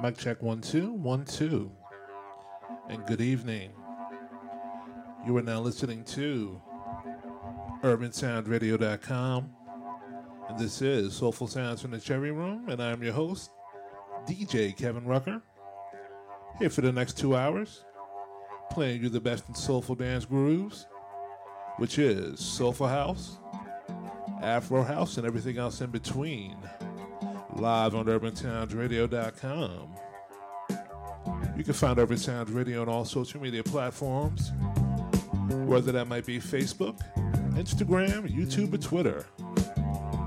Mic check one two one two, and good evening. You are now listening to UrbanSoundRadio.com, and this is Soulful Sounds from the Cherry Room, and I'm your host, DJ Kevin Rucker, here for the next two hours, playing you the best in soulful dance grooves, which is Soulful House, Afro House, and everything else in between live on UrbanSoundzRadio.com. You can find Urban Soundz Radio on all social media platforms, whether that might be Facebook, Instagram, YouTube, or Twitter.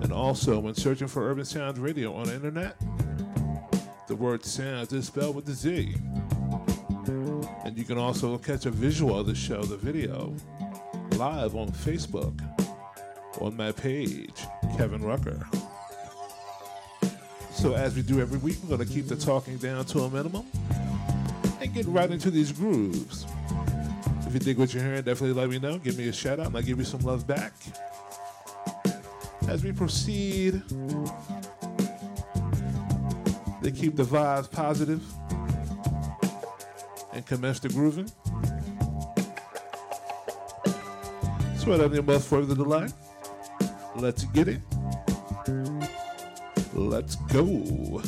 And also, when searching for Urban Soundz Radio on the internet, the word sounds is spelled with a Z. And you can also catch a visual of the show, the video, live on Facebook on my page, Kevin Rucker. So, as we do every week, we're going to keep the talking down to a minimum and get right into these grooves. If you dig what you're hearing, definitely let me know. Give me a shout out and I'll give you some love back. As we proceed they keep the vibes positive and commence the grooving. So, without any more further delay, let's get it. Let's go.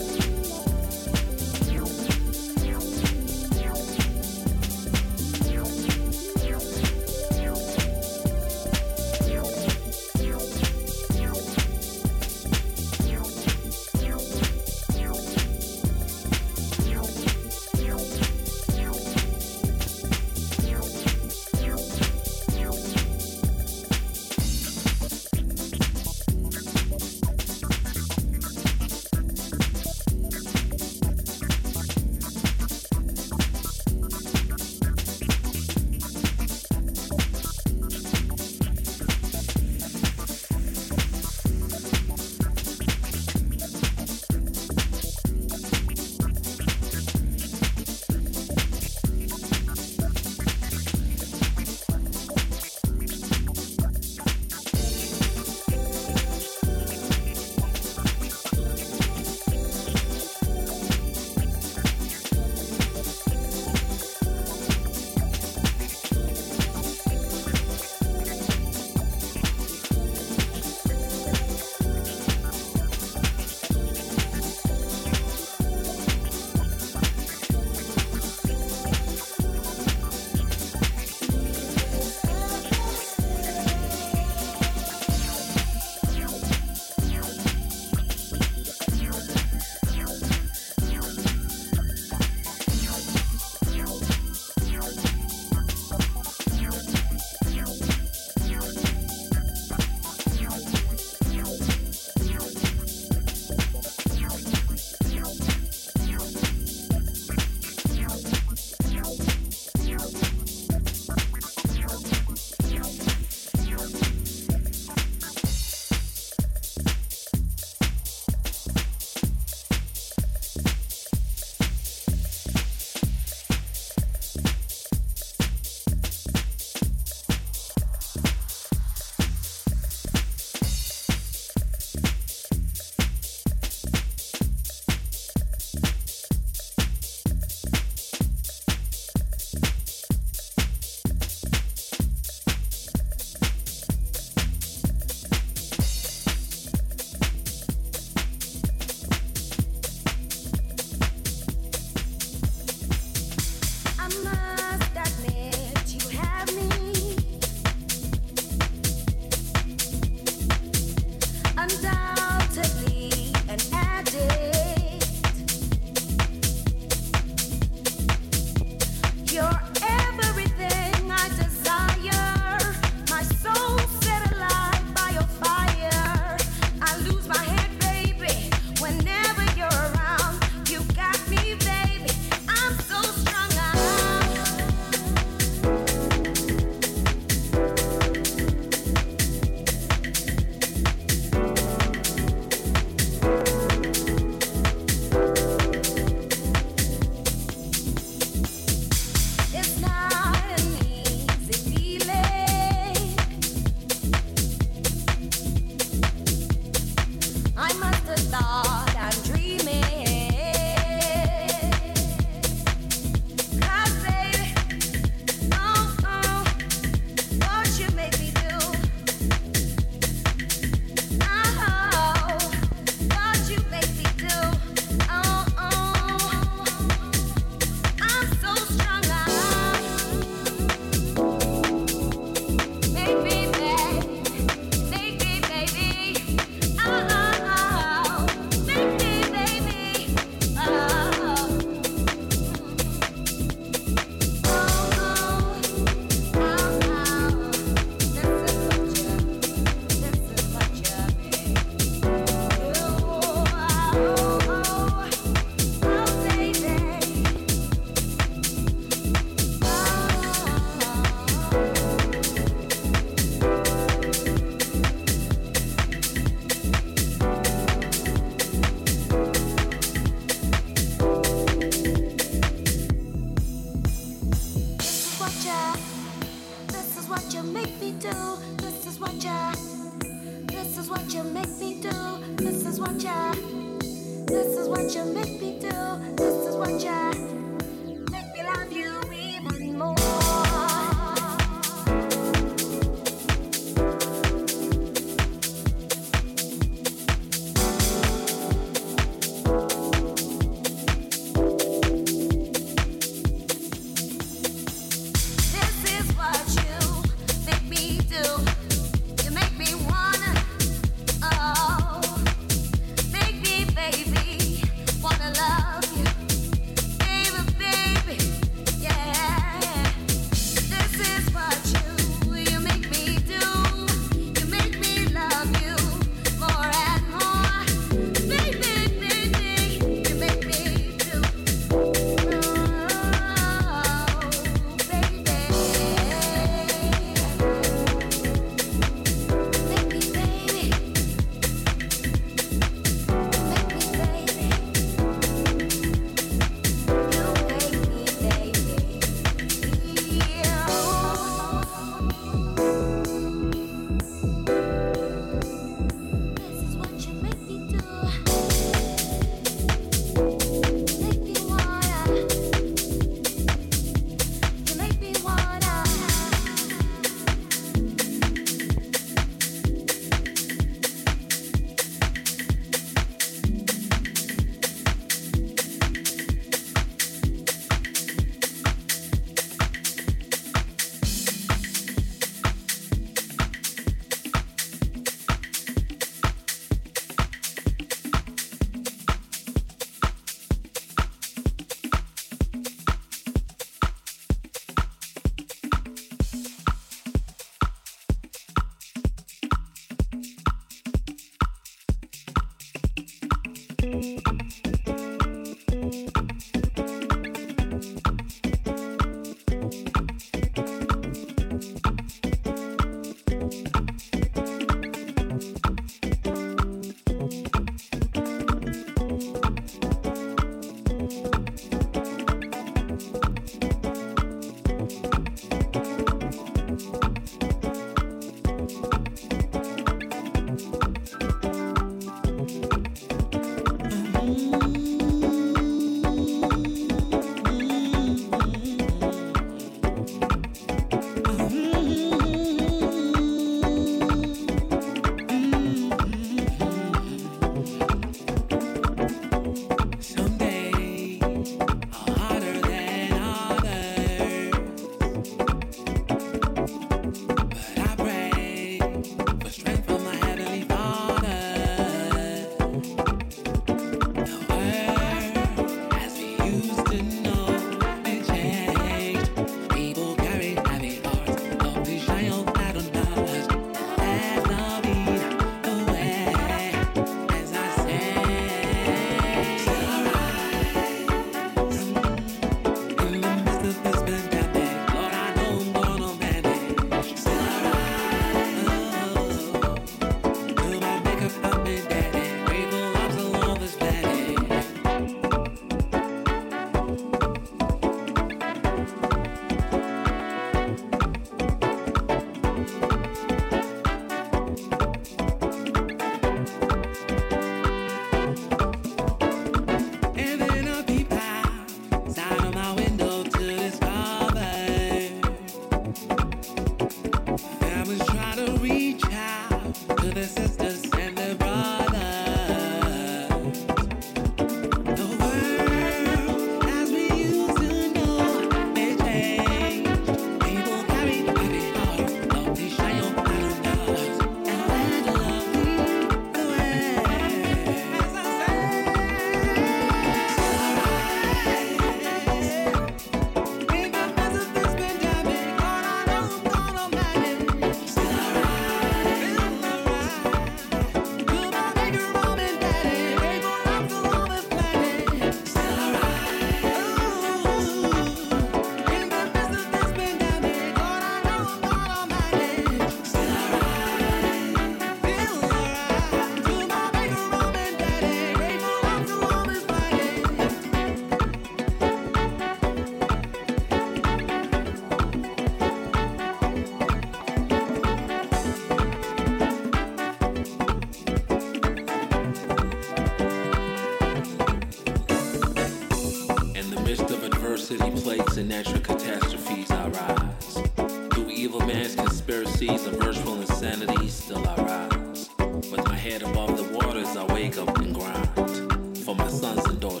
conspiracies of virtual insanity, still I rise. With my head above the waters, I wake up and grind for my sons and daughters.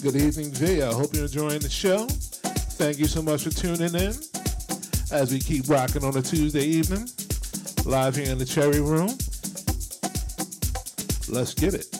Good evening, V. I hope you're enjoying the show. Thank you so much for tuning in as we keep rocking on a Tuesday evening, live here in the Cherry Room. Let's get it.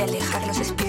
de alejar los.